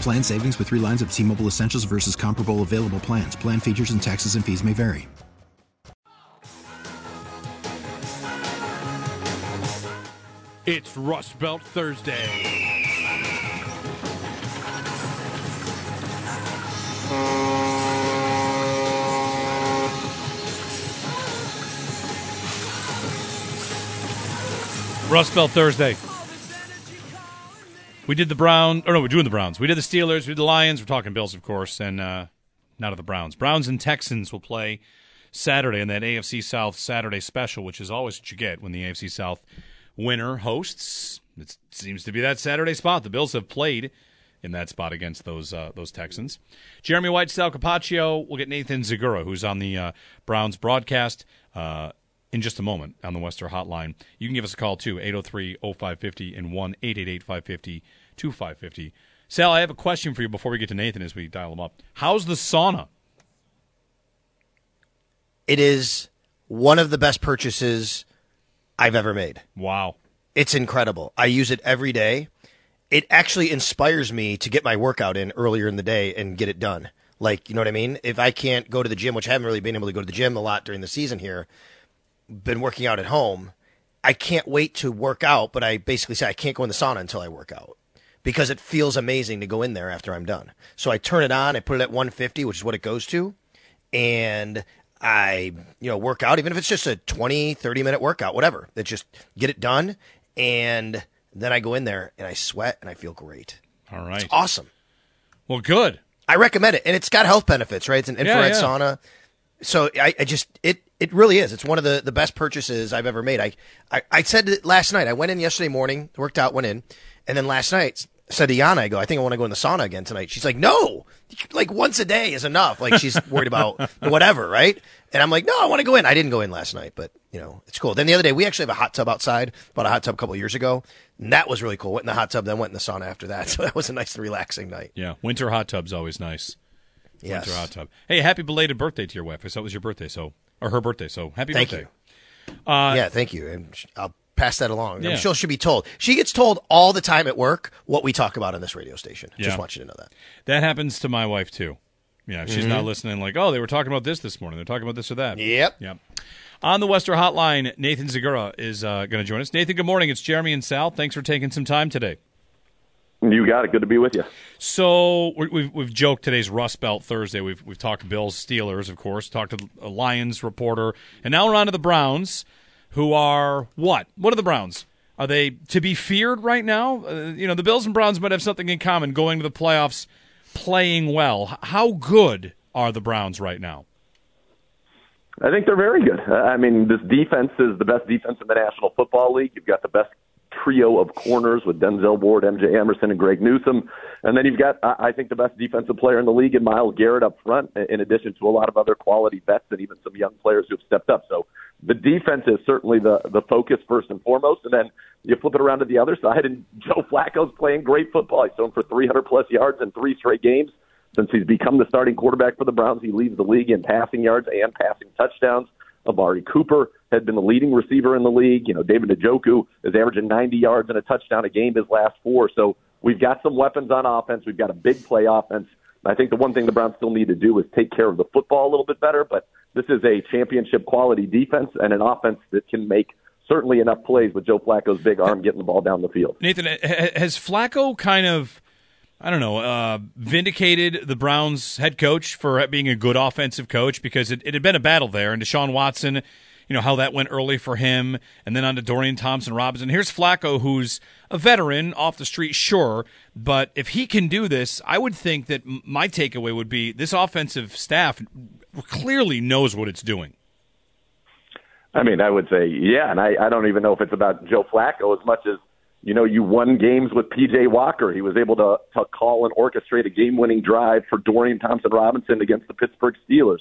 Plan savings with three lines of T Mobile Essentials versus comparable available plans. Plan features and taxes and fees may vary. It's Rust Belt Thursday. Rust Belt Thursday. We did the Browns, or no, we're doing the Browns. We did the Steelers, we did the Lions. We're talking Bills, of course, and uh, not of the Browns. Browns and Texans will play Saturday in that AFC South Saturday special, which is always what you get when the AFC South winner hosts. It seems to be that Saturday spot. The Bills have played in that spot against those uh, those Texans. Jeremy White, Sal Capaccio. We'll get Nathan Zegura, who's on the uh, Browns broadcast. Uh, in just a moment on the Wester Hotline. You can give us a call too, 803 0550 and 1 888 550 2550. Sal, I have a question for you before we get to Nathan as we dial him up. How's the sauna? It is one of the best purchases I've ever made. Wow. It's incredible. I use it every day. It actually inspires me to get my workout in earlier in the day and get it done. Like, you know what I mean? If I can't go to the gym, which I haven't really been able to go to the gym a lot during the season here, been working out at home. I can't wait to work out, but I basically say I can't go in the sauna until I work out because it feels amazing to go in there after I'm done. So I turn it on, I put it at 150, which is what it goes to, and I, you know, work out even if it's just a 20, 30 minute workout, whatever. That just get it done and then I go in there and I sweat and I feel great. All right. It's awesome. Well, good. I recommend it. And it's got health benefits, right? It's an infrared yeah. sauna. So I, I just it it really is. It's one of the, the best purchases I've ever made. I, I, I said last night. I went in yesterday morning, worked out, went in, and then last night said to Yana, I go, I think I want to go in the sauna again tonight. She's like, no, like once a day is enough. Like she's worried about whatever, right? And I'm like, no, I want to go in. I didn't go in last night, but you know, it's cool. Then the other day, we actually have a hot tub outside, bought a hot tub a couple years ago. And that was really cool. Went in the hot tub, then went in the sauna after that. So that was a nice, relaxing night. Yeah. Winter hot tub's always nice. Yes. Winter hot tub. Hey, happy belated birthday to your wife. I saw it was your birthday, so or her birthday. So happy Thank birthday. you. Uh, yeah, thank you. And I'll pass that along. Yeah. I'm sure she'll be told. She gets told all the time at work what we talk about on this radio station. Yeah. Just want you to know that. That happens to my wife too. Yeah, she's Mm-hmm. not listening. Like, oh, they were talking about this this morning. They're talking about this or that. Yep. Yep. On the Wester Hotline, Nathan Zegura is uh, going to join us. Nathan, good morning. It's Jeremy and Sal. Thanks for taking some time today. You got it. Good to be with you. So we- we've we've joked today's Rust Belt Thursday. We've we've talked Bills, Steelers, of course. Talked to a Lions reporter, and now we're on to the Browns, who are what? What are the Browns? Are they to be feared right now? Uh, you know, the Bills and Browns might have something in common: going to the playoffs, playing well. How good are the Browns right now? I think they're very good. I mean, this defense is the best defense in the National Football League. You've got the best trio of corners with Denzel Ward, MJ Emerson, and Greg Newsom. And then you've got, I think, the best defensive player in the league in Myles Garrett up front, in addition to a lot of other quality vets and even some young players who have stepped up. So the defense is certainly the, the focus first and foremost. And then you flip it around to the other side, and Joe Flacco's playing great football. He's thrown for 300 plus yards in three straight games. Since he's become the starting quarterback for the Browns, he leads the league in passing yards and passing touchdowns. Amari Cooper had been the leading receiver in the league. You know, David Njoku is averaging 90 yards and a touchdown a game his last four. So we've got some weapons on offense. We've got a big play offense. I think the one thing the Browns still need to do is take care of the football a little bit better. But this is a championship quality defense and an offense that can make certainly enough plays with Joe Flacco's big arm getting the ball down the field. Nathan, has Flacco kind of I don't know, uh, vindicated the Browns head coach for being a good offensive coach because it, it had been a battle there. And Deshaun Watson, you know, how that went early for him, and then on to Dorian Thompson Robinson. Here's Flacco, who's a veteran off the street, sure, but if he can do this, I would think that my takeaway would be this offensive staff clearly knows what it's doing. I mean, I would say, yeah, and I, I don't even know if it's about Joe Flacco as much as you know, you won games with PJ Walker. He was able to, to call and orchestrate a game winning drive for Dorian Thompson Robinson against the Pittsburgh Steelers.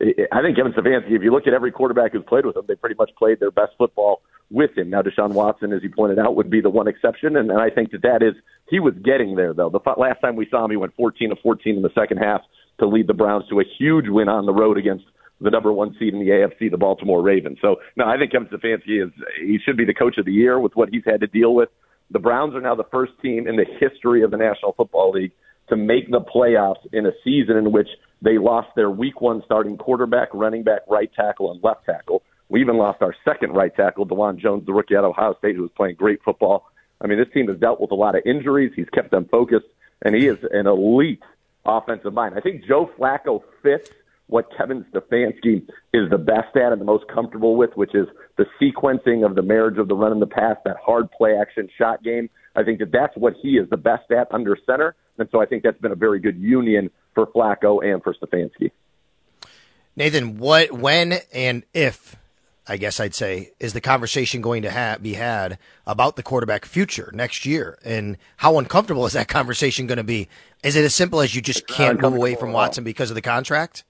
I think Kevin Stefanski, if you look at every quarterback who's played with him, they pretty much played their best football with him. Now, Deshaun Watson, as you pointed out, would be the one exception, and, and I think that that is he was getting there though. The last time we saw him, he went 14 to 14 in the second half to lead the Browns to a huge win on the road against the number one seed in the AFC, the Baltimore Ravens. So no, I think Kevin Stefanski is he should be the coach of the year with what he's had to deal with. The Browns are now the first team in the history of the National Football League to make the playoffs in a season in which they lost their week one starting quarterback, running back, right tackle, and left tackle. We even lost our second right tackle, Dawand Jones, the rookie out of Ohio State, who was playing great football. I mean, this team has dealt with a lot of injuries. He's kept them focused, and he is an elite offensive mind. I think Joe Flacco fits what Kevin Stefanski is the best at and the most comfortable with, which is the sequencing of the marriage of the run and the pass, that hard play action shot game. I think that that's what he is the best at under center. And so I think that's been a very good union for Flacco and for Stefanski. Nathan, what, when, and if, I guess I'd say, is the conversation going to ha- be had about the quarterback future next year? And how uncomfortable is that conversation going to be? Is it as simple as you just can't move away from Watson because of the contract?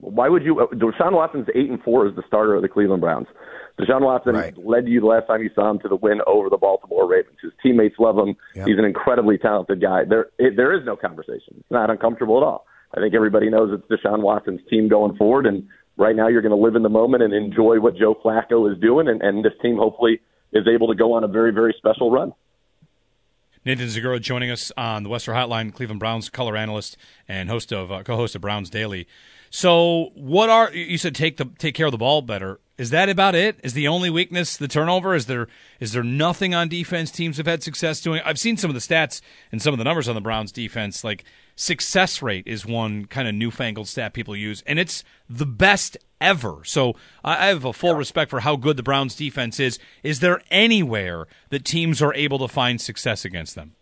Why would you? Uh, Deshaun Watson's eight and four as the starter of the Cleveland Browns. Deshaun Watson right. led you the last time you saw him to the win over the Baltimore Ravens. His teammates love him. Yep. He's an incredibly talented guy. There, it, there is no conversation. It's not uncomfortable at all. I think everybody knows it's Deshaun Watson's team going forward, and right now you're going to live in the moment and enjoy what Joe Flacco is doing, and, and this team hopefully is able to go on a very, very special run. Nathan Zegura joining us on the Western Hotline, Cleveland Browns color analyst and host of uh, co-host of Browns Daily. So, what are you said? Take the take care of the ball better. Is that about it? Is the only weakness the turnover? Is there is there nothing on defense teams have had success doing? I've seen some of the stats and some of the numbers on the Browns defense. Like success rate is one kind of newfangled stat people use, and it's the best ever. So I have a full yeah. respect for how good the Browns defense is. Is there anywhere that teams are able to find success against them?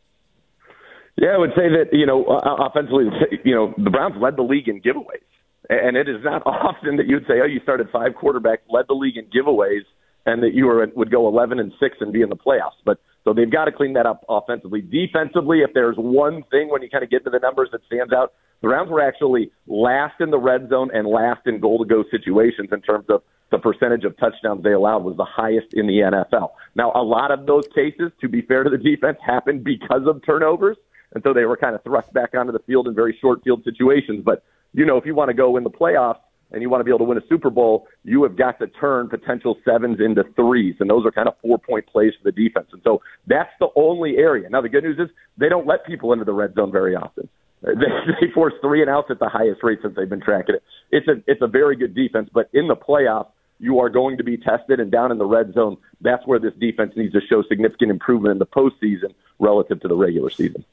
Yeah, I would say that you know offensively, you know the Browns led the league in giveaways. And it is not often that you'd say, oh, you started five quarterbacks, led the league in giveaways, and that you were, would go 11 and 6 and be in the playoffs. But so they've got to clean that up offensively. Defensively, if there's one thing when you kind of get to the numbers that stands out, the Browns were actually last in the red zone and last in goal to go situations in terms of the percentage of touchdowns they allowed was the highest in the NFL. Now, a lot of those cases, to be fair to the defense, happened because of turnovers. And so they were kind of thrust back onto the field in very short field situations. But you know, if you want to go in the playoffs and you want to be able to win a Super Bowl, you have got to turn potential sevens into threes. And those are kind of four point plays for the defense. And so that's the only area. Now, the good news is they don't let people into the red zone very often. They, they force three and outs at the highest rate since they've been tracking it. It's a, it's a very good defense, but in the playoffs, you are going to be tested, and down in the red zone, that's where this defense needs to show significant improvement in the postseason relative to the regular season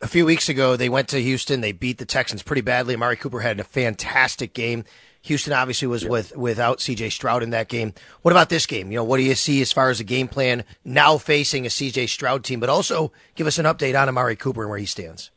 a few weeks ago, they went to Houston. They beat the Texans pretty badly. Amari Cooper had a fantastic game. Houston obviously was yeah. with without C.J. Stroud in that game. What about this game? You know, what do you see as far as a game plan now facing a C.J. Stroud team? But also give us an update on Amari Cooper and where he stands.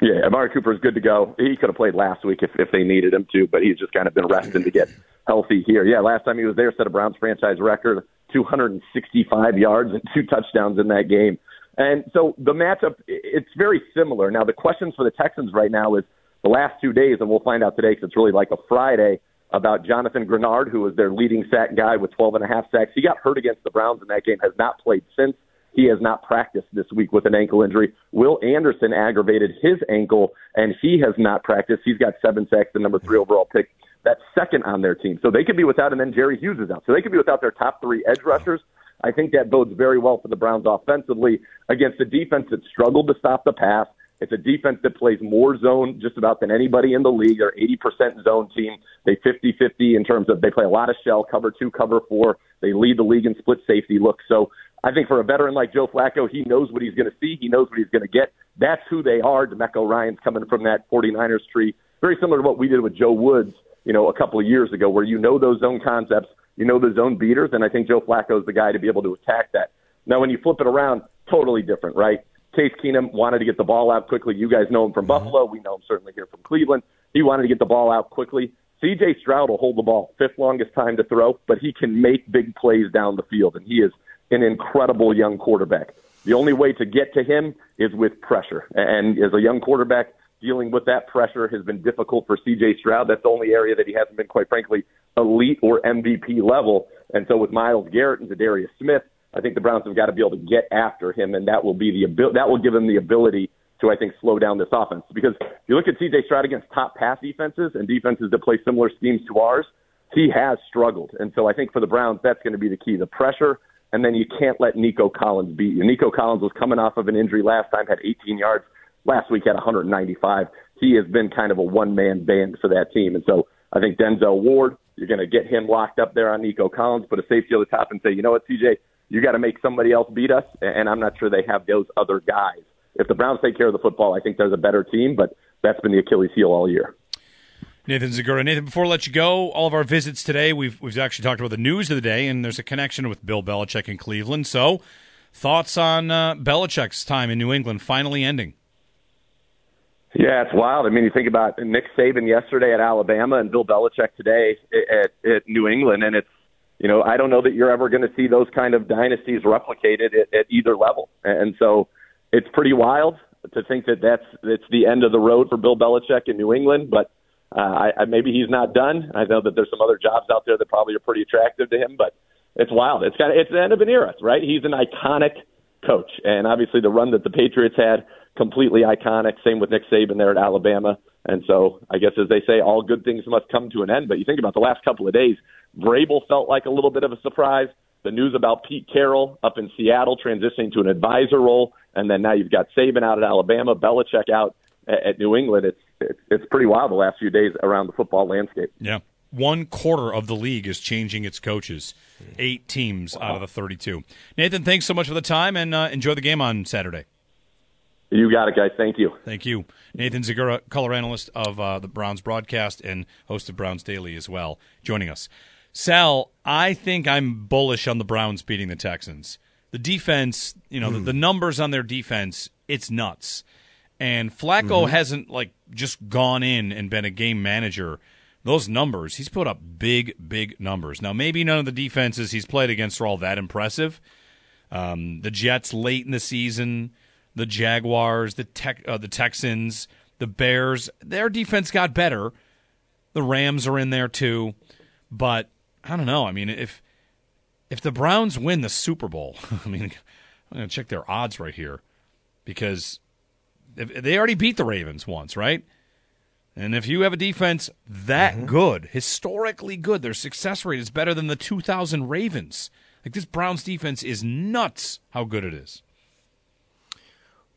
Yeah, Amari Cooper is good to go. He could have played last week if, if they needed him to, but he's just kind of been resting to get healthy here. Yeah, last time he was there, set a Browns franchise record, 265 yards and two touchdowns in that game. And so the matchup, it's very similar. Now, the questions for the Texans right now is the last two days, and we'll find out today because it's really like a Friday, about Jonathan Greenard, who was their leading sack guy with 12 and a half sacks. He got hurt against the Browns in that game, has not played since. He has not practiced this week with an ankle injury. Will Anderson aggravated his ankle, and he has not practiced. He's got seven sacks, the number three overall pick. That's second on their team. So they could be without, and then Jerry Hughes is out. So they could be without their top three edge rushers. I think that bodes very well for the Browns offensively against a defense that struggled to stop the pass. It's a defense that plays more zone just about than anybody in the league. They're 80% zone team. They 50-50 in terms of they play a lot of shell, cover two, cover four. They lead the league in split safety looks. So I think for a veteran like Joe Flacco, he knows what he's going to see. He knows what he's going to get. That's who they are. DeMeco Ryans coming from that 49ers tree. Very similar to what we did with Joe Woods, you know, a couple of years ago, where you know those zone concepts, you know the zone beaters, and I think Joe Flacco is the guy to be able to attack that. Now, when you flip it around, totally different, right? Case Keenum wanted to get the ball out quickly. You guys know him from mm-hmm. Buffalo. We know him certainly here from Cleveland. He wanted to get the ball out quickly. CJ Stroud will hold the ball fifth longest time to throw, but he can make big plays down the field, and he is an incredible young quarterback. The only way to get to him is with pressure. And as a young quarterback, dealing with that pressure has been difficult for CJ Stroud. That's the only area that he hasn't been, quite frankly, elite or MVP level. And so with Myles Garrett and Za'Darius Smith, I think the Browns have got to be able to get after him, and that will be the abil- that will give him the ability to I think slow down this offense. Because if you look at CJ Stroud against top pass defenses and defenses that play similar schemes to ours, he has struggled. And so I think for the Browns, that's going to be the key: the pressure, and then you can't let Nico Collins beat you. Nico Collins was coming off of an injury last time, had 18 yards. Last week had 195. He has been kind of a one-man band for that team, and so I think Denzel Ward, you're going to get him locked up there on Nico Collins, put a safety on the top, and say, you know what, CJ, you got to make somebody else beat us, and I'm not sure they have those other guys. If the Browns take care of the football, I think there's a better team, but that's been the Achilles heel all year. Nathan Zegura. Nathan, before I let you go, all of our visits today, we've we've actually talked about the news of the day, and there's a connection with Bill Belichick in Cleveland. So, thoughts on uh, Belichick's time in New England finally ending? Yeah, it's wild. I mean, you think about Nick Saban yesterday at Alabama and Bill Belichick today at, at New England, and it's you know, I don't know that you're ever going to see those kind of dynasties replicated at, at either level. And so it's pretty wild to think that that's it's the end of the road for Bill Belichick in New England. But uh, I, I, maybe he's not done. I know that there's some other jobs out there that probably are pretty attractive to him. But it's wild. It's kind of it's the end of an era, right? He's an iconic coach, and obviously the run that the Patriots had completely iconic. Same with Nick Saban there at Alabama. And so I guess as they say, all good things must come to an end. But you think about the last couple of days, Vrabel felt like a little bit of a surprise. The news about Pete Carroll up in Seattle transitioning to an advisor role, and then now you've got Saban out at Alabama, Belichick out at, at New England. It's, it's it's pretty wild the last few days around the football landscape. Yeah, one quarter of the league is changing its coaches. Eight teams wow. out of the thirty-two. Nathan, thanks so much for the time, and uh, enjoy the game on Saturday. You got it, guys. Thank you. Thank you. Nathan Zegura, color analyst of uh, the Browns broadcast and host of Browns Daily as well, joining us. Sal, I think I'm bullish on the Browns beating the Texans. The defense, you know, mm. the, hmm. the, numbers on their defense, it's nuts. And Flacco mm-hmm. hasn't like just gone in and been a game manager. Those numbers, he's put up big, big numbers. Now, maybe none of the defenses he's played against are all that impressive. Um, the Jets late in the season, the Jaguars, the tech, uh, the Texans, the Bears, their defense got better. The Rams are in there too, but I don't know. I mean, if if the Browns win the Super Bowl, I mean, I'm going to check their odds right here because if, they already beat the Ravens once, right? And if you have a defense that mm-hmm. good, historically good, their success rate is better than the 2000 Ravens. Like this Browns defense is nuts how good it is.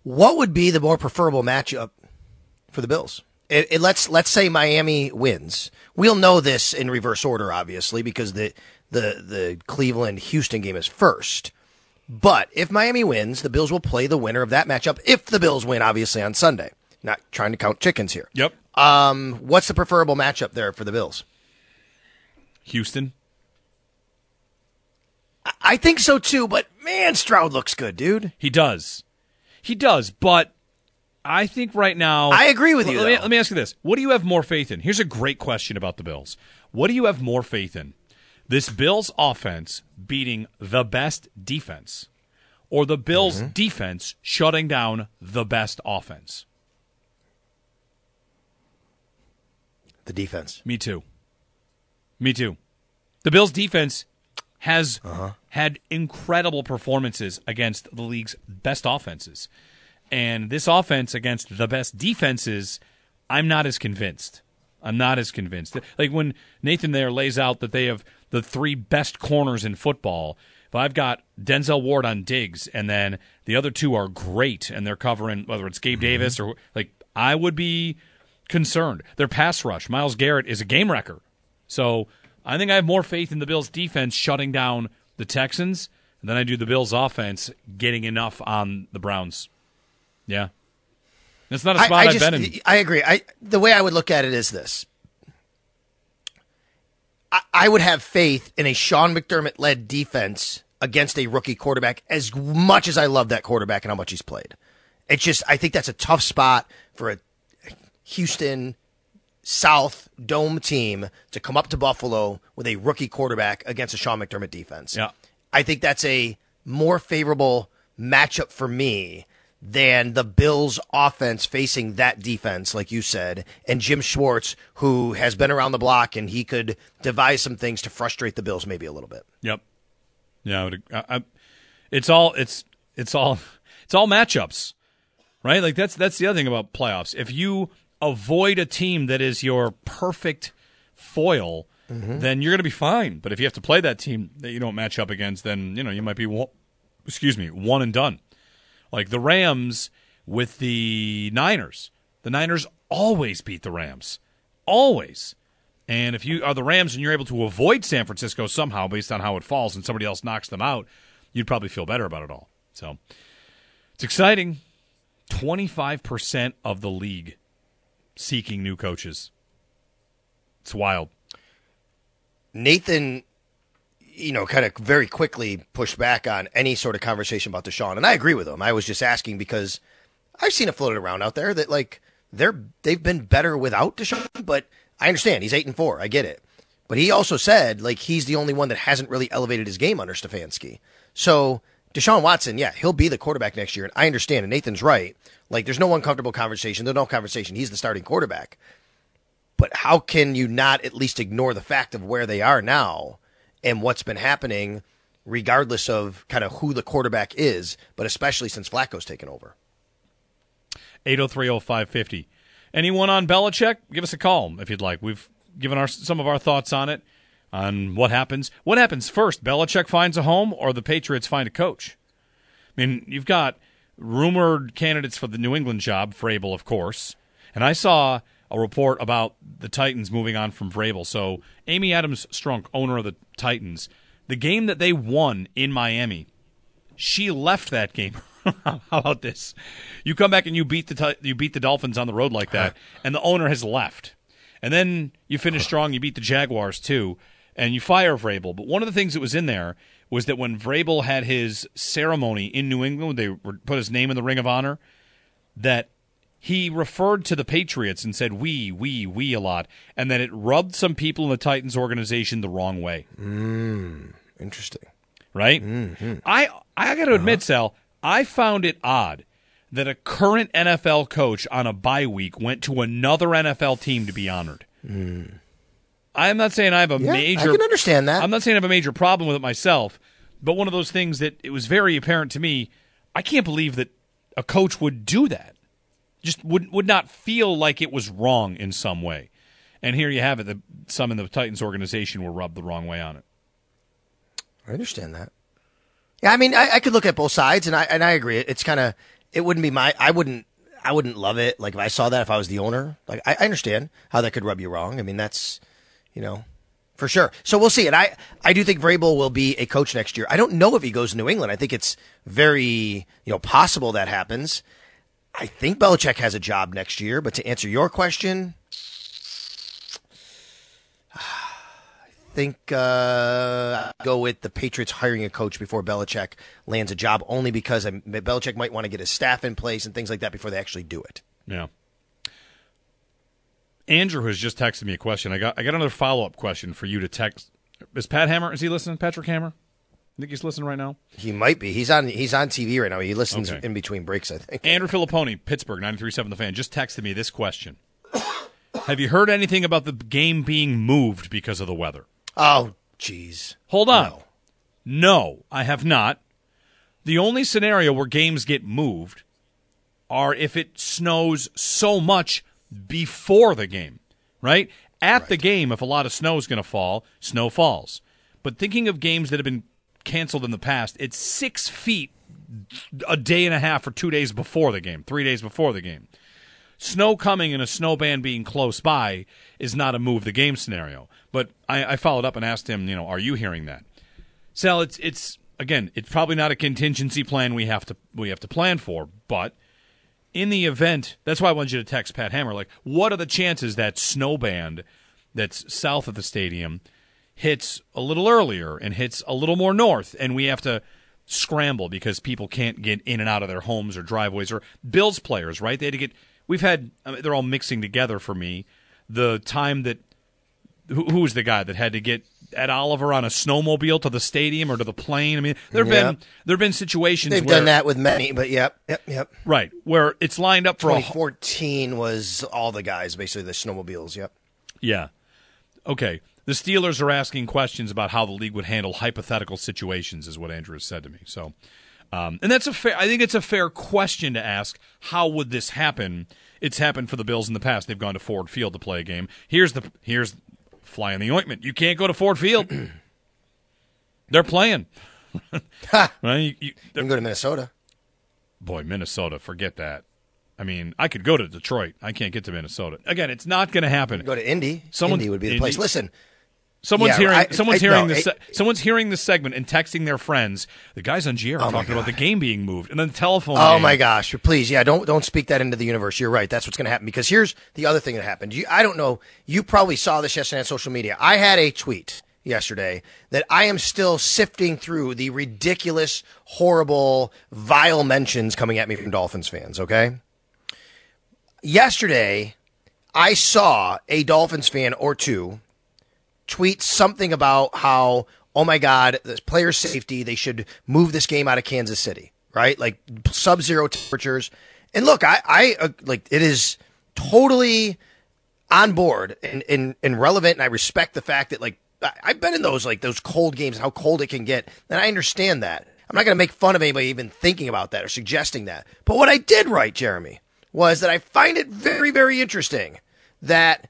What would be the more preferable matchup for the Bills? It, it, let's let's say Miami wins. We'll know this in reverse order, obviously, because the the the Cleveland Houston game is first. But if Miami wins, the Bills will play the winner of that matchup. If the Bills win, obviously on Sunday. Not trying to count chickens here. Yep. Um, what's the preferable matchup there for the Bills? Houston. I think so too, but man, Stroud looks good, dude. He does. He does, but I think right now. I agree with you. Let me, let me, ask you this: What do you have more faith in? Here's a great question about the Bills. What do you have more faith in? This Bills offense beating the best defense, or the Bills mm-hmm. defense shutting down the best offense? The defense. Me too. Me too. The Bills defense has uh-huh. had incredible performances against the league's best offenses. And this offense against the best defenses, I'm not as convinced. I'm not as convinced. Like when Nathan there lays out that they have the three best corners in football. If I've got Denzel Ward on Diggs and then the other two are great and they're covering whether it's Gabe mm-hmm. Davis or like I would be concerned. Their pass rush, Myles Garrett is a game wrecker. So I think I have more faith in the Bills defense shutting down the Texans than I do the Bills' offense getting enough on the Browns. Yeah, it's not a spot I, I have just, been in. I agree. I the way I would look at it is this: I, I would have faith in a Sean McDermott led defense against a rookie quarterback as much as I love that quarterback and how much he's played. It's just I think that's a tough spot for a Houston South Dome team to come up to Buffalo with a rookie quarterback against a Sean McDermott defense. Yeah. I think that's a more favorable matchup for me than the Bills offense facing that defense, like you said, and Jim Schwartz, who has been around the block and he could devise some things to frustrate the Bills maybe a little bit. Yep. Yeah, I would, I, I, it's all it's it's all it's all matchups, right? Like that's that's the other thing about playoffs. If you avoid a team that is your perfect foil, mm-hmm. then you're going to be fine. But if you have to play that team that you don't match up against, then you know you might be one, excuse me one and done. Like the Rams with the Niners, the Niners always beat the Rams, always. And if you are the Rams and you're able to avoid San Francisco somehow based on how it falls and somebody else knocks them out, you'd probably feel better about it all. So it's exciting. 25% of the league seeking new coaches. It's wild. Nathan, you know, kind of very quickly pushed back on any sort of conversation about Deshaun, and I agree with him. I was just asking because I've seen it floated around out there that like they're they've been better without Deshaun, but I understand he's eight and four. I get it, but he also said like he's the only one that hasn't really elevated his game under Stefanski. So Deshaun Watson, yeah, he'll be the quarterback next year, and I understand. And Nathan's right. Like, there's no uncomfortable conversation. There's no conversation. He's the starting quarterback. But how can you not at least ignore the fact of where they are now and what's been happening, regardless of kind of who the quarterback is, but especially since Flacco's taken over? 8030550. Anyone on Belichick? Give us a call if you'd like. We've given our some of our thoughts on it, on what happens. What happens first? Belichick finds a home, or the Patriots find a coach? I mean, you've got rumored candidates for the New England job, Vrabel, of course, and I saw a report about the Titans moving on from Vrabel. So Amy Adams Strunk, owner of the Titans, the game that they won in Miami, she left that game. How about this? You come back and you beat the you beat the Dolphins on the road like that, and the owner has left. And then you finish strong. You beat the Jaguars too, and you fire Vrabel. But one of the things that was in there was that when Vrabel had his ceremony in New England, they were, put his name in the Ring of Honor. That he referred to the Patriots and said "we, we, we" a lot, and that it rubbed some people in the Titans organization the wrong way. Hmm. Interesting. Right? Mm-hmm. I I got to uh-huh. admit, Sal, I found it odd that a current NFL coach on a bye week went to another NFL team to be honored. Hmm. I'm not saying I have a Yeah, major. I can understand that. I'm not saying I have a major problem with it myself, but one of those things that it was very apparent to me. I can't believe that a coach would do that. Just would would not feel like it was wrong in some way. And here you have it. That some in the Titans organization were rubbed the wrong way on it. I understand that. Yeah, I mean, I, I could look at both sides, and I and I agree. It's kind of it wouldn't be my. I wouldn't. I wouldn't love it. Like if I saw that, if I was the owner, like I, I understand how that could rub you wrong. I mean, that's you know for sure. So we'll see. And I I do think Vrabel will be a coach next year. I don't know if he goes to New England. I think it's very you know possible that happens. I think Belichick has a job next year. But to answer your question, I think uh, I'd go with the Patriots hiring a coach before Belichick lands a job, only because Belichick might want to get his staff in place and things like that before they actually do it. Yeah. Andrew has just texted me a question. I got I got another follow up question for you to text. Is Pat Hammer? Is he listening? Patrick Hammer? I think he's listening right now. He might be. He's on. He's on TV right now. He listens Okay. in between breaks. I think. Andrew Filipponi, Pittsburgh, 93.7 The Fan, just texted me this question. Have you heard anything about the game being moved because of the weather? Oh, jeez. Hold on. No. No, I have not. The only scenario where games get moved are if it snows so much before the game, right? At the game, if a lot of snow is going to fall, snow falls. But thinking of games that have been canceled in the past, it's six feet a day and a half or two days before the game, three days before the game. Snow coming and a snow band being close by is not a move the game scenario. But I, I followed up and asked him, you know, are you hearing that? Sal, it's it's again, it's probably not a contingency plan we have to we have to plan for, but in the event, that's why I wanted you to text Pat Hammer. Like, what are the chances that snow band that's south of the stadium hits a little earlier and hits a little more north, and we have to scramble because people can't get in and out of their homes or driveways or Bills players, right? They had to get. We've had. They're all mixing together for me. The time that who, who was the guy that had to get Ed Oliver on a snowmobile to the stadium or to the plane? I mean, there've Yeah. been there've been situations They've where done that with many, but yep, yep, yep. right where it's lined up for a 2014 was all the guys, basically the snowmobiles. Yep. Yeah. Okay. The Steelers are asking questions about how the league would handle hypothetical situations, is what Andrew has said to me. So, um, and that's a fair. I think it's a fair question to ask. How would this happen? It's happened for the Bills in the past. They've gone to Ford Field to play a game. Here's the here's fly in the ointment. You can't go to Ford Field. They're playing. Ha! Right? You- you- You can go to Minnesota. boy, Minnesota, forget that. I mean, I could go to Detroit. I can't get to Minnesota. Again, it's not going to happen. Go to Indy. Someone- Indy would be the Indy- place. Listen, Someone's Yeah, hearing. I- someone's I- hearing no, this. it- someone's hearing this segment and texting their friends. The guys on GR are Oh, talking about the game being moved, and then the telephone. Oh game. my gosh! Please, yeah, don't don't speak that into the universe. You're right. That's what's going to happen. Because here's the other thing that happened. You, I don't know. You probably saw this yesterday on social media. I had a tweet yesterday that I am still sifting through the ridiculous, horrible, vile mentions coming at me from Dolphins fans. Okay. Yesterday, I saw a Dolphins fan or two tweet something about how, oh my God, the player safety, they should move this game out of Kansas City, right? Like sub zero temperatures. And look, I, I, uh, like, it is totally on board and, and, and relevant. And I respect the fact that, like, I've been in those, like, those cold games, how cold it can get. And I understand that. I'm not going to make fun of anybody even thinking about that or suggesting that. But what I did write, Jeremy, was that I find it very, very interesting that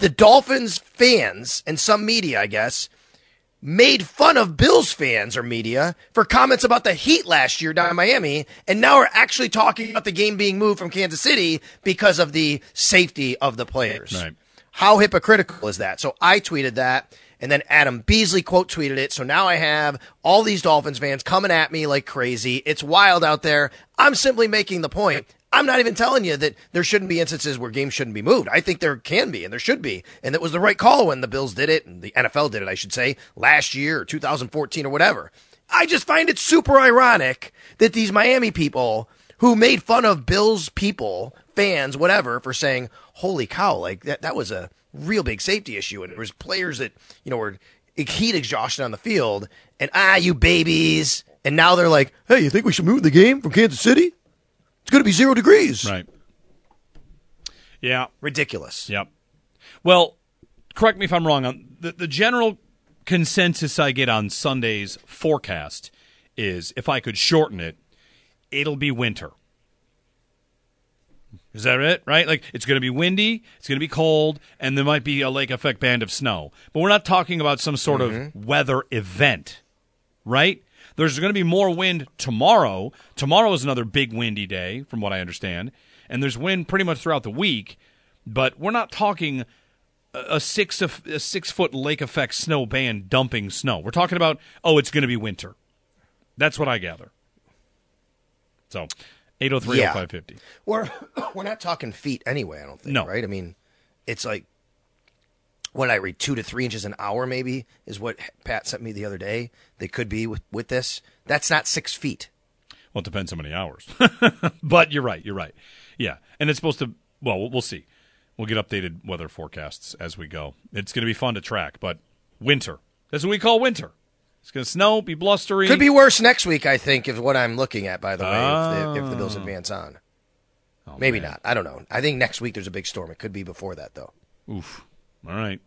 the Dolphins fans and some media, I guess, made fun of Bills fans or media for comments about the Heat last year down in Miami, and now are actually talking about the game being moved from Kansas City because of the safety of the players. Right. How hypocritical is that? So I tweeted that, and then Adam Beasley quote tweeted it. So now I have all these Dolphins fans coming at me like crazy. It's wild out there. I'm simply making the point. I'm not even telling you that there shouldn't be instances where games shouldn't be moved. I think there can be and there should be. And it was the right call when the Bills did it and the NFL did it, I should say, last year or 2014 or whatever. I just find it super ironic that these Miami people who made fun of Bills people, fans, whatever, for saying, holy cow, like that, that was a real big safety issue. And there was players that, you know, were heat exhaustion on the field and ah, you babies. And now they're like, hey, you think we should move the game from Kansas City? It's going to be zero degrees. Right. Yeah. Ridiculous. Yep. Well, correct me if I'm wrong. On the the general consensus I get on Sunday's forecast is if I could shorten it, it'll be winter. Is that it? Right? Like it's going to be windy, it's going to be cold, and there might be a lake effect band of snow. But we're not talking about some sort of mm-hmm. weather event, right? There's going to be more wind tomorrow. Tomorrow is another big windy day, from what I understand, and there's wind pretty much throughout the week. But we're not talking a six of a six foot lake effect snow band dumping snow. We're talking about oh, it's going to be winter. That's what I gather. So, eight zero three zero Yeah. five fifty. We're we're not talking feet anyway. I don't think. No. right? I mean, it's like what I read two to three inches an hour. Maybe is what Pat sent me the other day. They could be with with this. That's not six feet. Well, it depends how many hours. but you're right. You're right. Yeah, and it's supposed to. Well, we'll see. We'll get updated weather forecasts as we go. It's going to be fun to track, but winter. That's what we call winter. It's going to snow, be blustery. Could be worse next week. I think is what I'm looking at. By the way, if, the, if the Oh. Bills ah. advance on, oh, maybe man. not. I don't know. I think next week there's a big storm. It could be before that though. Oof. All right.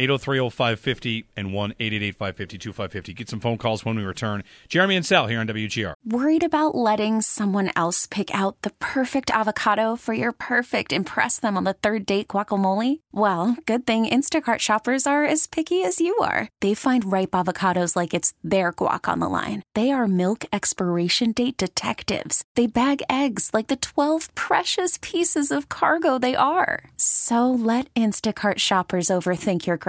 8030550 and 1 550 2550 Get some phone calls when we return. Jeremy and Sal here on WGR. Worried about letting someone else pick out the perfect avocado for your perfect impress them on the third date guacamole? Well, good thing Instacart shoppers are as picky as you are. They find ripe avocados like it's their guac on the line. They are milk expiration date detectives. They bag eggs like the 12 precious pieces of cargo they are. So let Instacart shoppers overthink your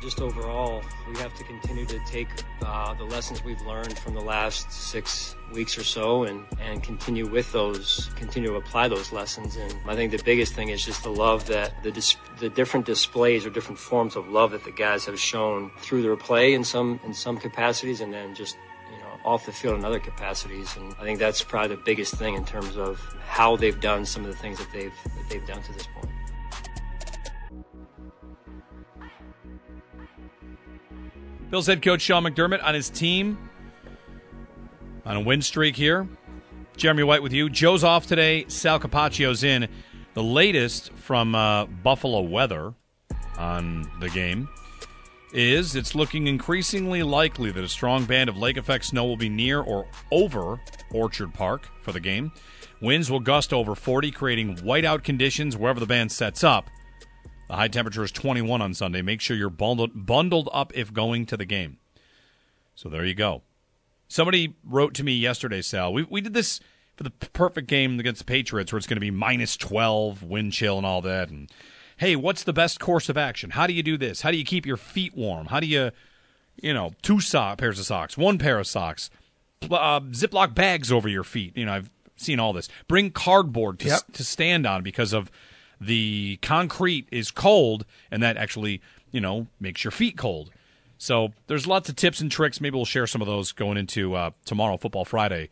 Just overall, we have to continue to take uh, the lessons we've learned from the last six weeks or so and, and continue with those, continue to apply those lessons. And I think the biggest thing is just the love that the, dis- the different displays or different forms of love that the guys have shown through their play in some, in some capacities and then just you know, off the field in other capacities. And I think that's probably the biggest thing in terms of how they've done some of the things that they've that they've done to this point. Bills head coach Sean McDermott on his team on a win streak here. Jeremy White with you. Joe's off today. Sal Capaccio's in. The latest from uh, Buffalo Weather on the game is it's looking increasingly likely that a strong band of lake effect snow will be near or over Orchard Park for the game. Winds will gust over 40, creating whiteout conditions wherever the band sets up. The high temperature is 21 on Sunday. Make sure you're bundled, bundled up if going to the game. So there you go. Somebody wrote to me yesterday, Sal. We, we did this for the perfect game against the Patriots where it's going to be minus 12, wind chill, and all that. And hey, what's the best course of action? How do you do this? How do you keep your feet warm? How do you, you know, two sock, pairs of socks, one pair of socks, uh, Ziploc bags over your feet? You know, I've seen all this. Bring cardboard to, Yep. to stand on because of the concrete is cold, and that actually, you know, makes your feet cold. So there's lots of tips and tricks. Maybe we'll share some of those going into uh, tomorrow, Football Friday.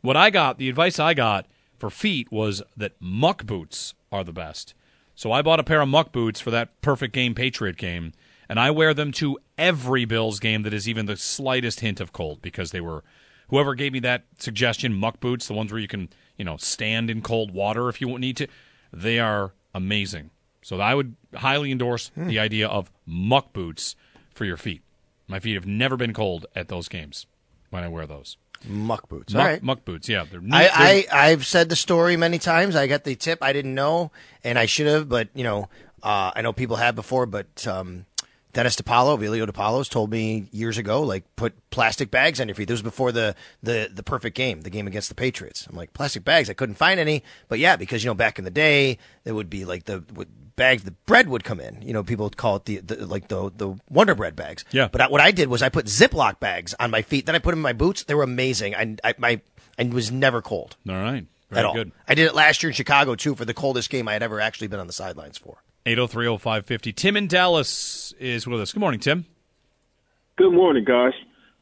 What I got, the advice I got for feet was that muck boots are the best. So I bought a pair of muck boots for that perfect game, Patriot game, and I wear them to every Bills game that is even the slightest hint of cold because they were whoever gave me that suggestion, muck boots, the ones where you can, you know, stand in cold water if you need to, they are amazing. So I would highly endorse the idea of muck boots for your feet. My feet have never been cold at those games when I wear those. Muck boots. Muck, All right. muck boots, yeah. They're. I, I I've said the story many times. I got the tip. I didn't know, and I should have, but you know, uh, I know people have before. But um, Dennis DePaulo, Vilio DePaulo's told me years ago, like put plastic bags on your feet. This was before the the the perfect game, the game against the Patriots. I'm like plastic bags. I couldn't find any, but yeah, because you know back in the day, it would be like the bags. The bread would come in. You know, people would call it the, the like the the Wonder Bread bags. Yeah. But I, what I did was I put Ziploc bags on my feet. Then I put them in my boots. They were amazing. I, I my I was never cold all right. Very at all. good. I did it last year in Chicago too for the coldest game I had ever actually been on the sidelines for. 8030550. Tim in Dallas is with us. Good morning, Tim. Good morning, guys.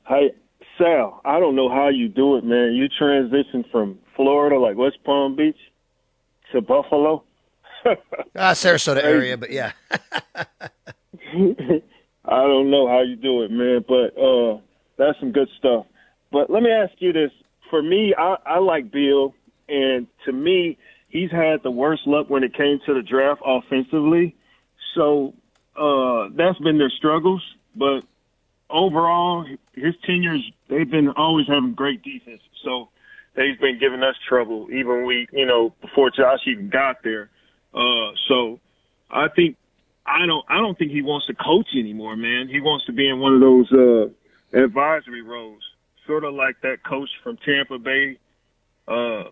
Hey, Sal, I don't know how you do it, man. You transition from Florida, like West Palm Beach, to Buffalo. Ah, Sarasota area, but yeah. I don't know how you do it, man, but uh, that's some good stuff. But let me ask you this: for me, I, I like Bill, and to me, he's had the worst luck when it came to the draft offensively. So uh, that's been their struggles. But overall, his tenures they've been always having great defense. So he's been giving us trouble, even we, you know, before Josh even got there. Uh, so I think I don't I don't think he wants to coach anymore, man. He wants to be in one of those uh, advisory roles, sort of like that coach from Tampa Bay. Uh,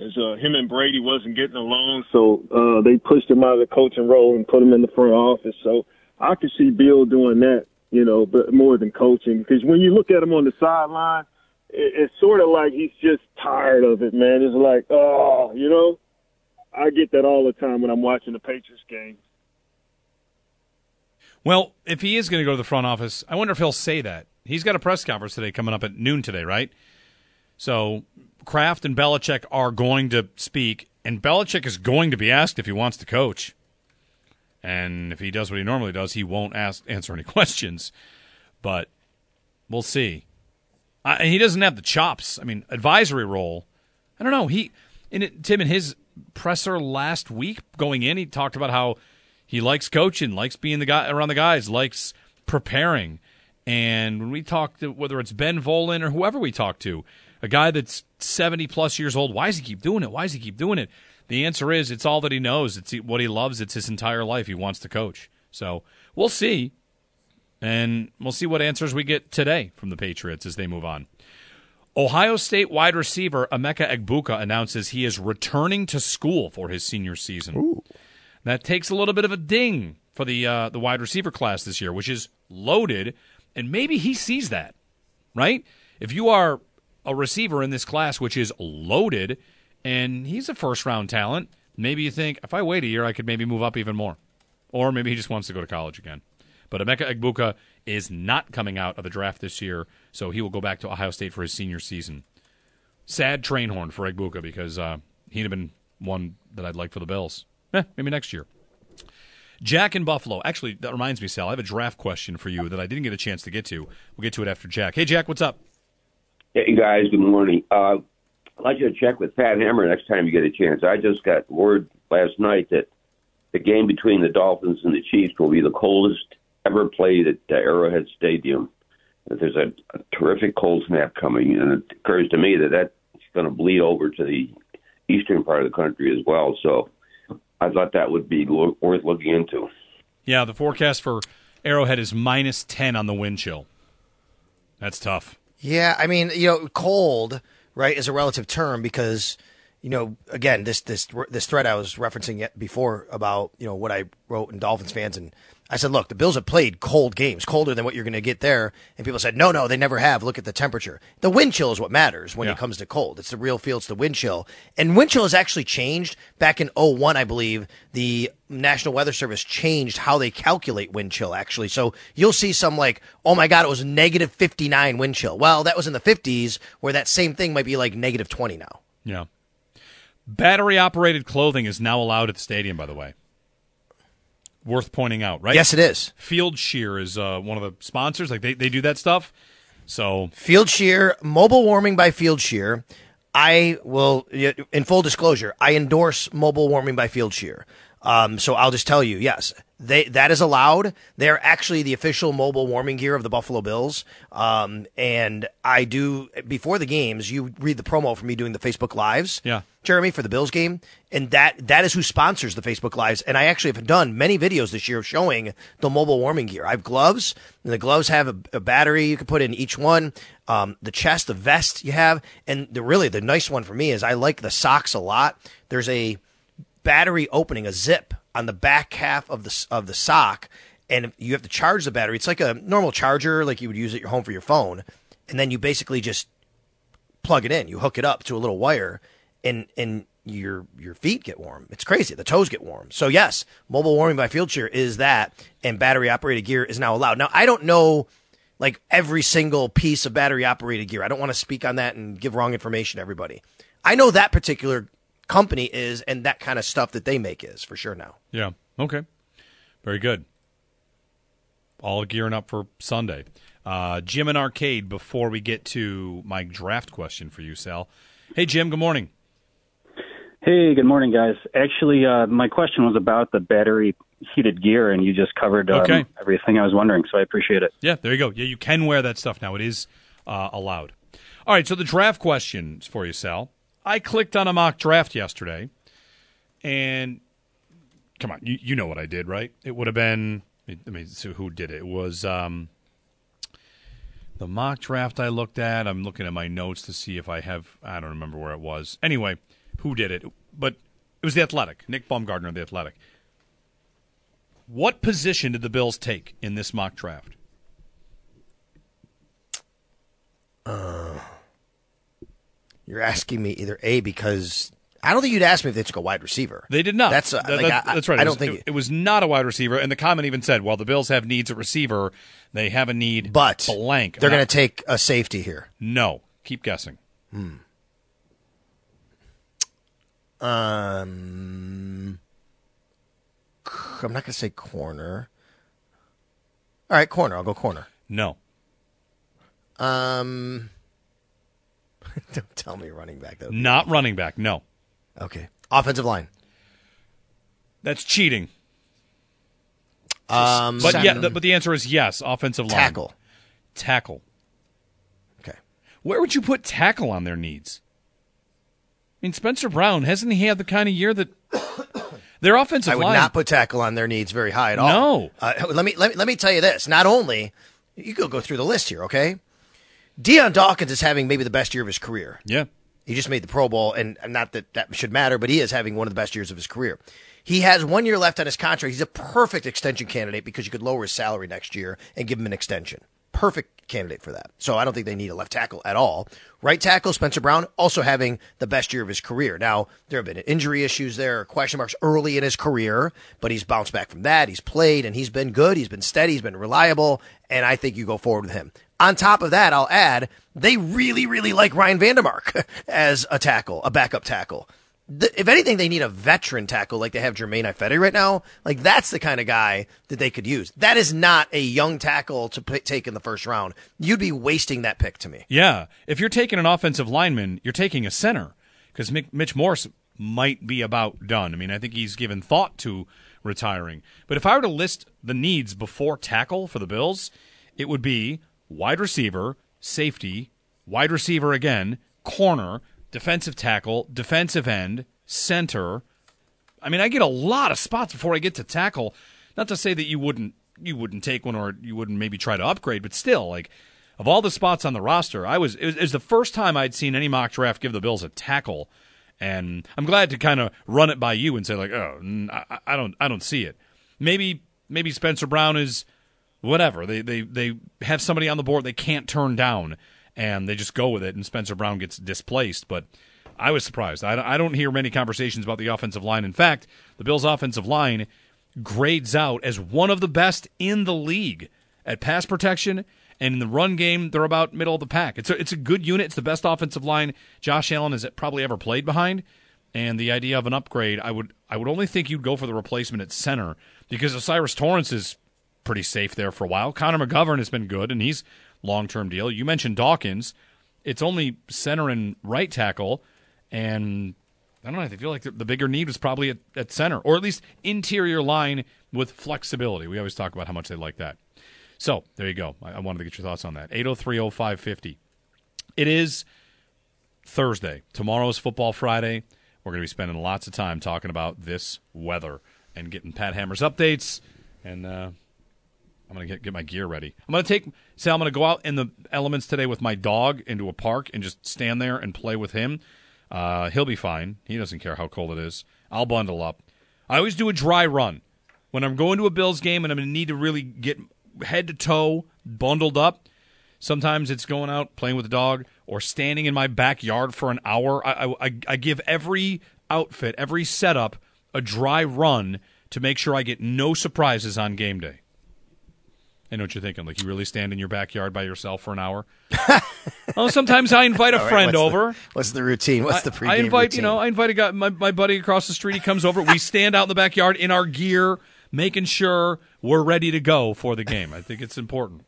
because uh, him and Brady wasn't getting along, so uh, they pushed him out of the coaching role and put him in the front office. So I could see Bill doing that. you know, but more than coaching. Because when you look at him on the sideline, it, it's sort of like he's just tired of it, man. It's like, oh, you know, I get that all the time when I'm watching the Patriots game. Well, if he is going to go to the front office, I wonder if he'll say that. He's got a press conference today coming up at noon today, right? So Kraft and Belichick are going to speak, and Belichick is going to be asked if he wants to coach. And if he does what he normally does, he won't ask answer any questions. But we'll see. I, he doesn't have the chops. I mean, advisory role. I don't know. He in it, Tim in his presser last week going in, he talked about how he likes coaching, likes being the guy around the guys, likes preparing. And when we talk to whether it's Ben Volin or whoever we talk to, a guy that's 70 plus years old, why does he keep doing it? Why does he keep doing it? The answer is it's all that he knows. It's what he loves. It's his entire life. He wants to coach. So we'll see. And we'll see what answers we get today from the Patriots as they move on. Ohio State wide receiver Emeka Egbuka announces he is returning to school for his senior season. Ooh. That takes a little bit of a ding for the uh, the wide receiver class this year, which is loaded, and maybe he sees that, right? If you are a receiver in this class which is loaded, and he's a first round talent. Maybe you think if I wait a year, I could maybe move up even more, or maybe he just wants to go to college again. But Emeka Egbuka is not coming out of the draft this year, so he will go back to Ohio State for his senior season. Sad train horn for Egbuka because uh, he'd have been one that I'd like for the Bills. Eh, maybe next year. Jack in Buffalo. Actually, that reminds me, Sal. I have a draft question for you that I didn't get a chance to get to. We'll get to it after Jack. Hey, Jack, what's up? Hey guys, good morning. Uh, I'd like you to check with Pat Hammer next time you get a chance. I just got word last night that the game between the Dolphins and the Chiefs will be the coldest ever played at Arrowhead Stadium. That there's a, a terrific cold snap coming, and it occurs to me that that's going to bleed over to the eastern part of the country as well. So I thought that would be lo- worth looking into. Yeah, the forecast for Arrowhead is minus 10 on the wind chill. That's tough. Yeah, I mean, you know, cold, right, is a relative term because, you know, again, this this this thread I was referencing before about you know what I wrote in Dolphins fans, and I said, look, the Bills have played cold games, colder than what you're going to get there, and people said, no, no, they never have. Look at the temperature. The wind chill is what matters when yeah. it comes to cold. It's the real feel. It's the wind chill, and wind chill has actually changed back in 01, I believe. The National Weather Service changed how they calculate wind chill actually. So you'll see some like, oh my God, it was negative 59 wind chill. Well, that was in the 50s where that same thing might be like negative 20 now. Yeah. Battery operated clothing is now allowed at the stadium, by the way. Worth pointing out, right? Yes, it is. Fieldsheer is uh, one of the sponsors. Like they, they do that stuff. So Fieldsheer, mobile warming by Fieldsheer. I will, in full disclosure, I endorse mobile warming by Fieldsheer. Um, so I'll just tell you, yes, they that is allowed. They're actually the official mobile warming gear of the Buffalo Bills. Um, and I do before the games, you read the promo for me doing the Facebook lives. Yeah. Jeremy for the Bills game, and that that is who sponsors the Facebook lives. And I actually have done many videos this year showing the mobile warming gear. I have gloves, and the gloves have a, a battery you can put in each one. Um, the chest, the vest you have, and the really the nice one for me is I like the socks a lot. There's a battery opening, a zip on the back half of the of the sock, and you have to charge the battery. It's like a normal charger, like you would use at your home for your phone, and then you basically just plug it in. You hook it up to a little wire, and and your your feet get warm. It's crazy. The toes get warm. So yes, mobile warming by Fieldsheer is that, and battery operated gear is now allowed. Now I don't know like every single piece of battery operated gear. I don't want to speak on that and give wrong information to everybody. I know that particular company is and that kind of stuff that they make is for sure now. Yeah. Okay. Very good. All gearing up for Sunday. Uh, Jim and Arcade before we get to my draft question for you, Sal. Hey, Jim, good morning. Hey, good morning, guys. Actually, uh, my question was about the battery heated gear, and you just covered um, okay. everything I was wondering, so I appreciate it. Yeah, there you go. Yeah, you can wear that stuff now. It is uh, allowed. All right, so the draft questions for you, Sal. I clicked on a mock draft yesterday, and come on, you, you know what I did, right? It would have been. I mean, so who did it? It was um, the mock draft I looked at. I'm looking at my notes to see if I have. I don't remember where it was. Anyway, who did it? But it was the Athletic. Nick Baumgardner, of the Athletic. What position did the Bills take in this mock draft? Uh, you're asking me either A because I don't think you'd ask me if they took a wide receiver. They did not. That's uh, That- like, that- I, that's right. I don't was- think. it, it was not a wide receiver, and the comment even said, "Well, the Bills have needs at receiver. They have a need, but blank. They're going to take a safety here. no. Keep guessing. Hmm. Um, I'm not going to say corner. All right, corner. I'll go corner. No. Um, don't tell me running back though. Not running back. No. Okay. Offensive line. That's cheating. Um, but yeah, the, but the answer is yes. Offensive line Tackle. Tackle. Okay. Where would you put tackle on their needs? I mean, Spencer Brown hasn't he had the kind of year that their offensive I would line? not put tackle on their needs very high at all. No. Uh, let me let me let me tell you this. Not only you go go through the list here, okay? Dion Dawkins is having maybe the best year of his career. Yeah. He just made the Pro Bowl, and not that that should matter, but he is having one of the best years of his career. He has one year left on his contract. He's a perfect extension candidate because you could lower his salary next year and give him an extension. Perfect candidate for that. So I don't think they need a left tackle at all. Right tackle, Spencer Brown, also having the best year of his career. Now, there have been injury issues there, question marks early in his career, but he's bounced back from that. He's played and he's been good. He's been steady. He's been reliable. And I think you go forward with him. On top of that, I'll add they really, really like Ryan Van Demark as a tackle, a backup tackle. If anything, they need a veteran tackle like they have Germain Ifedi right now. Like that's the kind of guy that they could use. That is not a young tackle to p- take in the first round. You'd be wasting that pick to me. Yeah, if you're taking an offensive lineman, you're taking a center because Mitch Morse might be about done. I mean, I think he's given thought to retiring. But if I were to list the needs before tackle for the Bills, it would be wide receiver, safety, wide receiver again, corner, defensive tackle, defensive end, center. I mean, I get a lot of spots before I get to tackle. Not to say that you wouldn't you wouldn't take one or you wouldn't maybe try to upgrade, but still, like of all the spots on the roster, I was it was, it was the first time I'd seen any mock draft give the Bills a tackle, and I'm glad to kind of run it by you and say like, oh, I don't I don't see it. Maybe maybe Spencer Brown is whatever. They they they have somebody on the board they can't turn down, and they just go with it, and Spencer Brown gets displaced. But I was surprised. I, I don't hear many conversations about the offensive line. In fact, the Bills' offensive line grades out as one of the best in the league at pass protection. And in the run game, they're about middle of the pack. It's a, it's a good unit. It's the best offensive line Josh Allen has probably ever played behind. And the idea of an upgrade, I would I would only think you'd go for the replacement at center because O'Cyrus Torrence is pretty safe there for a while. Connor McGovern has been good, and he's long term deal. You mentioned Dawkins. It's only center and right tackle, and I don't know. I feel like the, bigger need was probably at, at center, or at least interior line with flexibility. We always talk about how much they like that. So there you go. I, I wanted to get your thoughts on that. 8030550. It is Thursday. Tomorrow's Football Friday. We're going to be spending lots of time talking about this weather and getting Pat Hammer's updates. And uh, I'm to get, get my gear ready. I'm to take, say, I'm to go out in the elements today with my dog into a park and just stand there and play with him. Uh, he'll be fine. He doesn't care how cold it is. I'll bundle up. I always do a dry run. When I'm going to a Bills game and I'm to need to really get head to toe bundled up, sometimes it's going out playing with the dog or standing in my backyard for an hour. I, I, I give every outfit, every setup, a dry run to make sure I get no surprises on game day. I know what you're thinking. Like you really stand in your backyard by yourself for an hour. oh, sometimes I invite a right, friend what's the- over. what's the routine? What's the pregame I invite routine? you know I invite a guy, my my buddy across the street. He comes over. We stand out in the backyard in our gear, making sure we're ready to go for the game. I think it's important.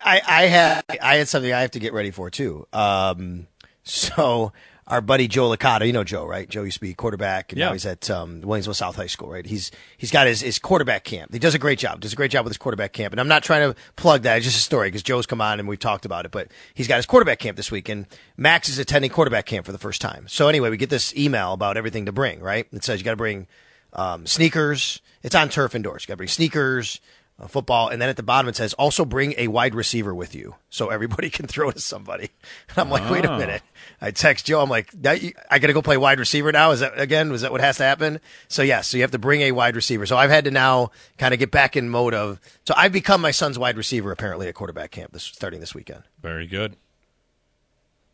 I, I had I had something I have to get ready for too. Um, so our buddy Joe Licata, you know Joe, right? Joe used to be quarterback, and Yeah. now he's at um, Williamsville South High School, right? He's he's got his, his quarterback camp. He does a great job. Does a great job with his quarterback camp. And I'm not trying to plug that. It's just a story because Joe's come on and we've talked about it. But he's got his quarterback camp this week, and Max is attending quarterback camp for the first time. So anyway, we get this email about everything to bring. Right? It says you got to bring um, sneakers. It's on turf indoors. You got to bring sneakers uh, football, and then at the bottom it says also bring a wide receiver with you so everybody can throw to somebody. And I'm like, wait a Oh. minute. I text Joe. I'm like, I got to go play wide receiver now. Is that again? Was that what has to happen? So yes, so you have to bring a wide receiver. So I've had to now kind of get back in mode of. So I've become my son's wide receiver apparently at quarterback camp this starting this weekend. Very good.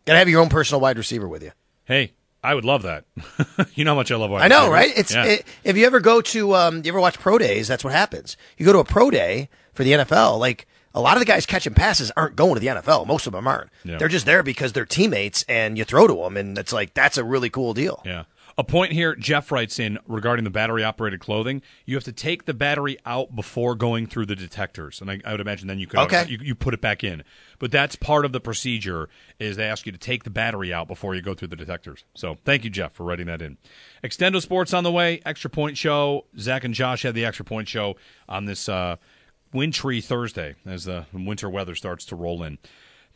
Got to have your own personal wide receiver with you. Hey, I would love that. you know how much I love wide I know, receivers. right? It's Yeah. it, if you ever go to um, you ever watch pro days, that's what happens. You go to a pro day for the NFL, like a lot of the guys catching passes aren't going to the NFL. Most of them aren't. Yeah. They're just there because they're teammates, and you throw to them, and it's like that's a really cool deal. Yeah. A point here, Jeff writes in regarding the battery operated clothing. You have to take the battery out before going through the detectors. And I, I would imagine then you could Okay. you, you put it back in. But that's part of the procedure is they ask you to take the battery out before you go through the detectors. So thank you, Jeff, for writing that in. Extendo Sports on the way, extra point show. Zach and Josh had the extra point show on this uh, wintry Thursday as the winter weather starts to roll in.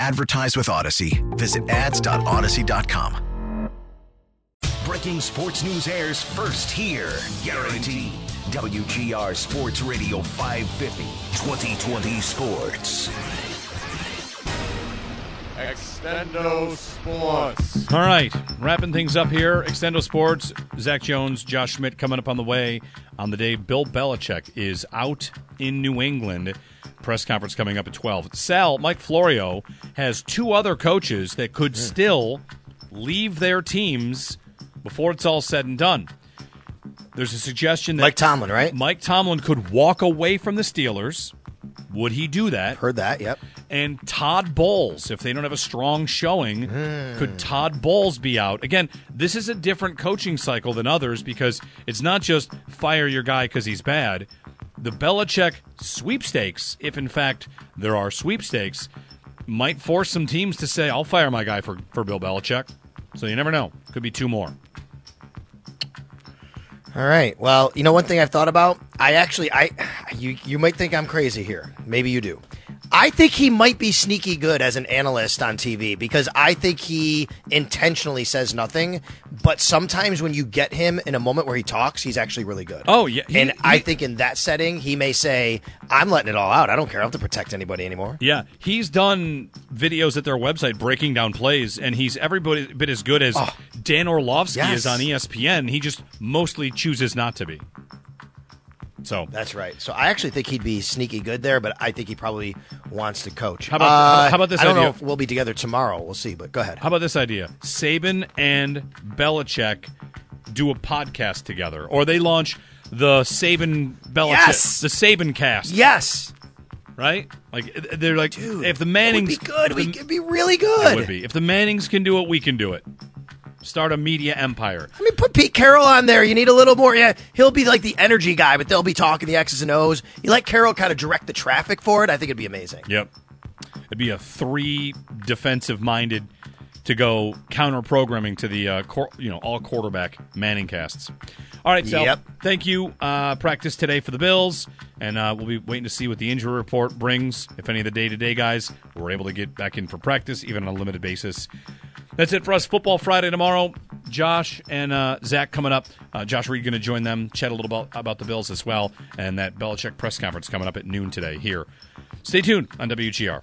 Advertise with Audacy. Visit ads.audacy.com. Breaking sports news airs first here. Guaranteed. WGR Sports Radio 550. 2020 Sports. Extendo Sports. All right, wrapping things up here. Extendo Sports, Zach Jones, Josh Schmidt coming up on the way on the day Bill Belichick is out in New England. Press conference coming up at 12. Sal, Mike Florio has two other coaches that could still leave their teams before it's all said and done. There's a suggestion that Mike Tomlin, right? Mike Tomlin could walk away from the Steelers. Would he do that? Heard that, yep. And Todd Bowles, if they don't have a strong showing, Hmm. could Todd Bowles be out? Again, this is a different coaching cycle than others because it's not just fire your guy because he's bad. The Belichick sweepstakes, if in fact there are sweepstakes, might force some teams to say, I'll fire my guy for, for Bill Belichick. So you never know. Could be two more. All right. Well, you know one thing I've thought about. I actually, I, you, you might think I'm crazy here. Maybe you do. I think he might be sneaky good as an analyst on TV because I think he intentionally says nothing, but sometimes when you get him in a moment where he talks, he's actually really good. Oh, yeah. He- and I think in that setting, he may say, "I'm letting it all out. I don't care. I don't have to protect anybody anymore." Yeah, he's done videos at their website breaking down plays, and he's every bit as good as oh. Dan Orlovsky Yes. is on ESPN. He just mostly chooses not to be. So That's right. So I actually think he'd be sneaky good there, but I think he probably wants to coach. How about- Uh, how about this I don't know if we'll be together tomorrow. We'll see. But go ahead. How about this idea? Saban and Belichick do a podcast together, or they launch the Saban Belichick, Yes! the Saban cast. Yes. Right? Like they're like, if the Mannings be good. We could be really good. It good. would be. If the Mannings can do it, we can do it. Start a media empire. I mean, put Pete Carroll on there. You need a little more. Yeah, he'll be like the energy guy, but they'll be talking the X's and O's. You let Carroll kind of direct the traffic for it. I think it'd be amazing. Yep. It'd be a three defensive minded to go counter programming to the uh, quar- you know all quarterback Manning casts. All right, Sal. Yep. Thank you. Uh, practice today for the Bills, and uh, we'll be waiting to see what the injury report brings. If any of the day to day guys were able to get back in for practice, even on a limited basis. That's it for us. Football Friday tomorrow. Josh and uh, Zach coming up. Uh, Josh Reed going to join them, chat a little about, about the Bills as well, and that Belichick press conference coming up at noon today here. Stay tuned on WGR.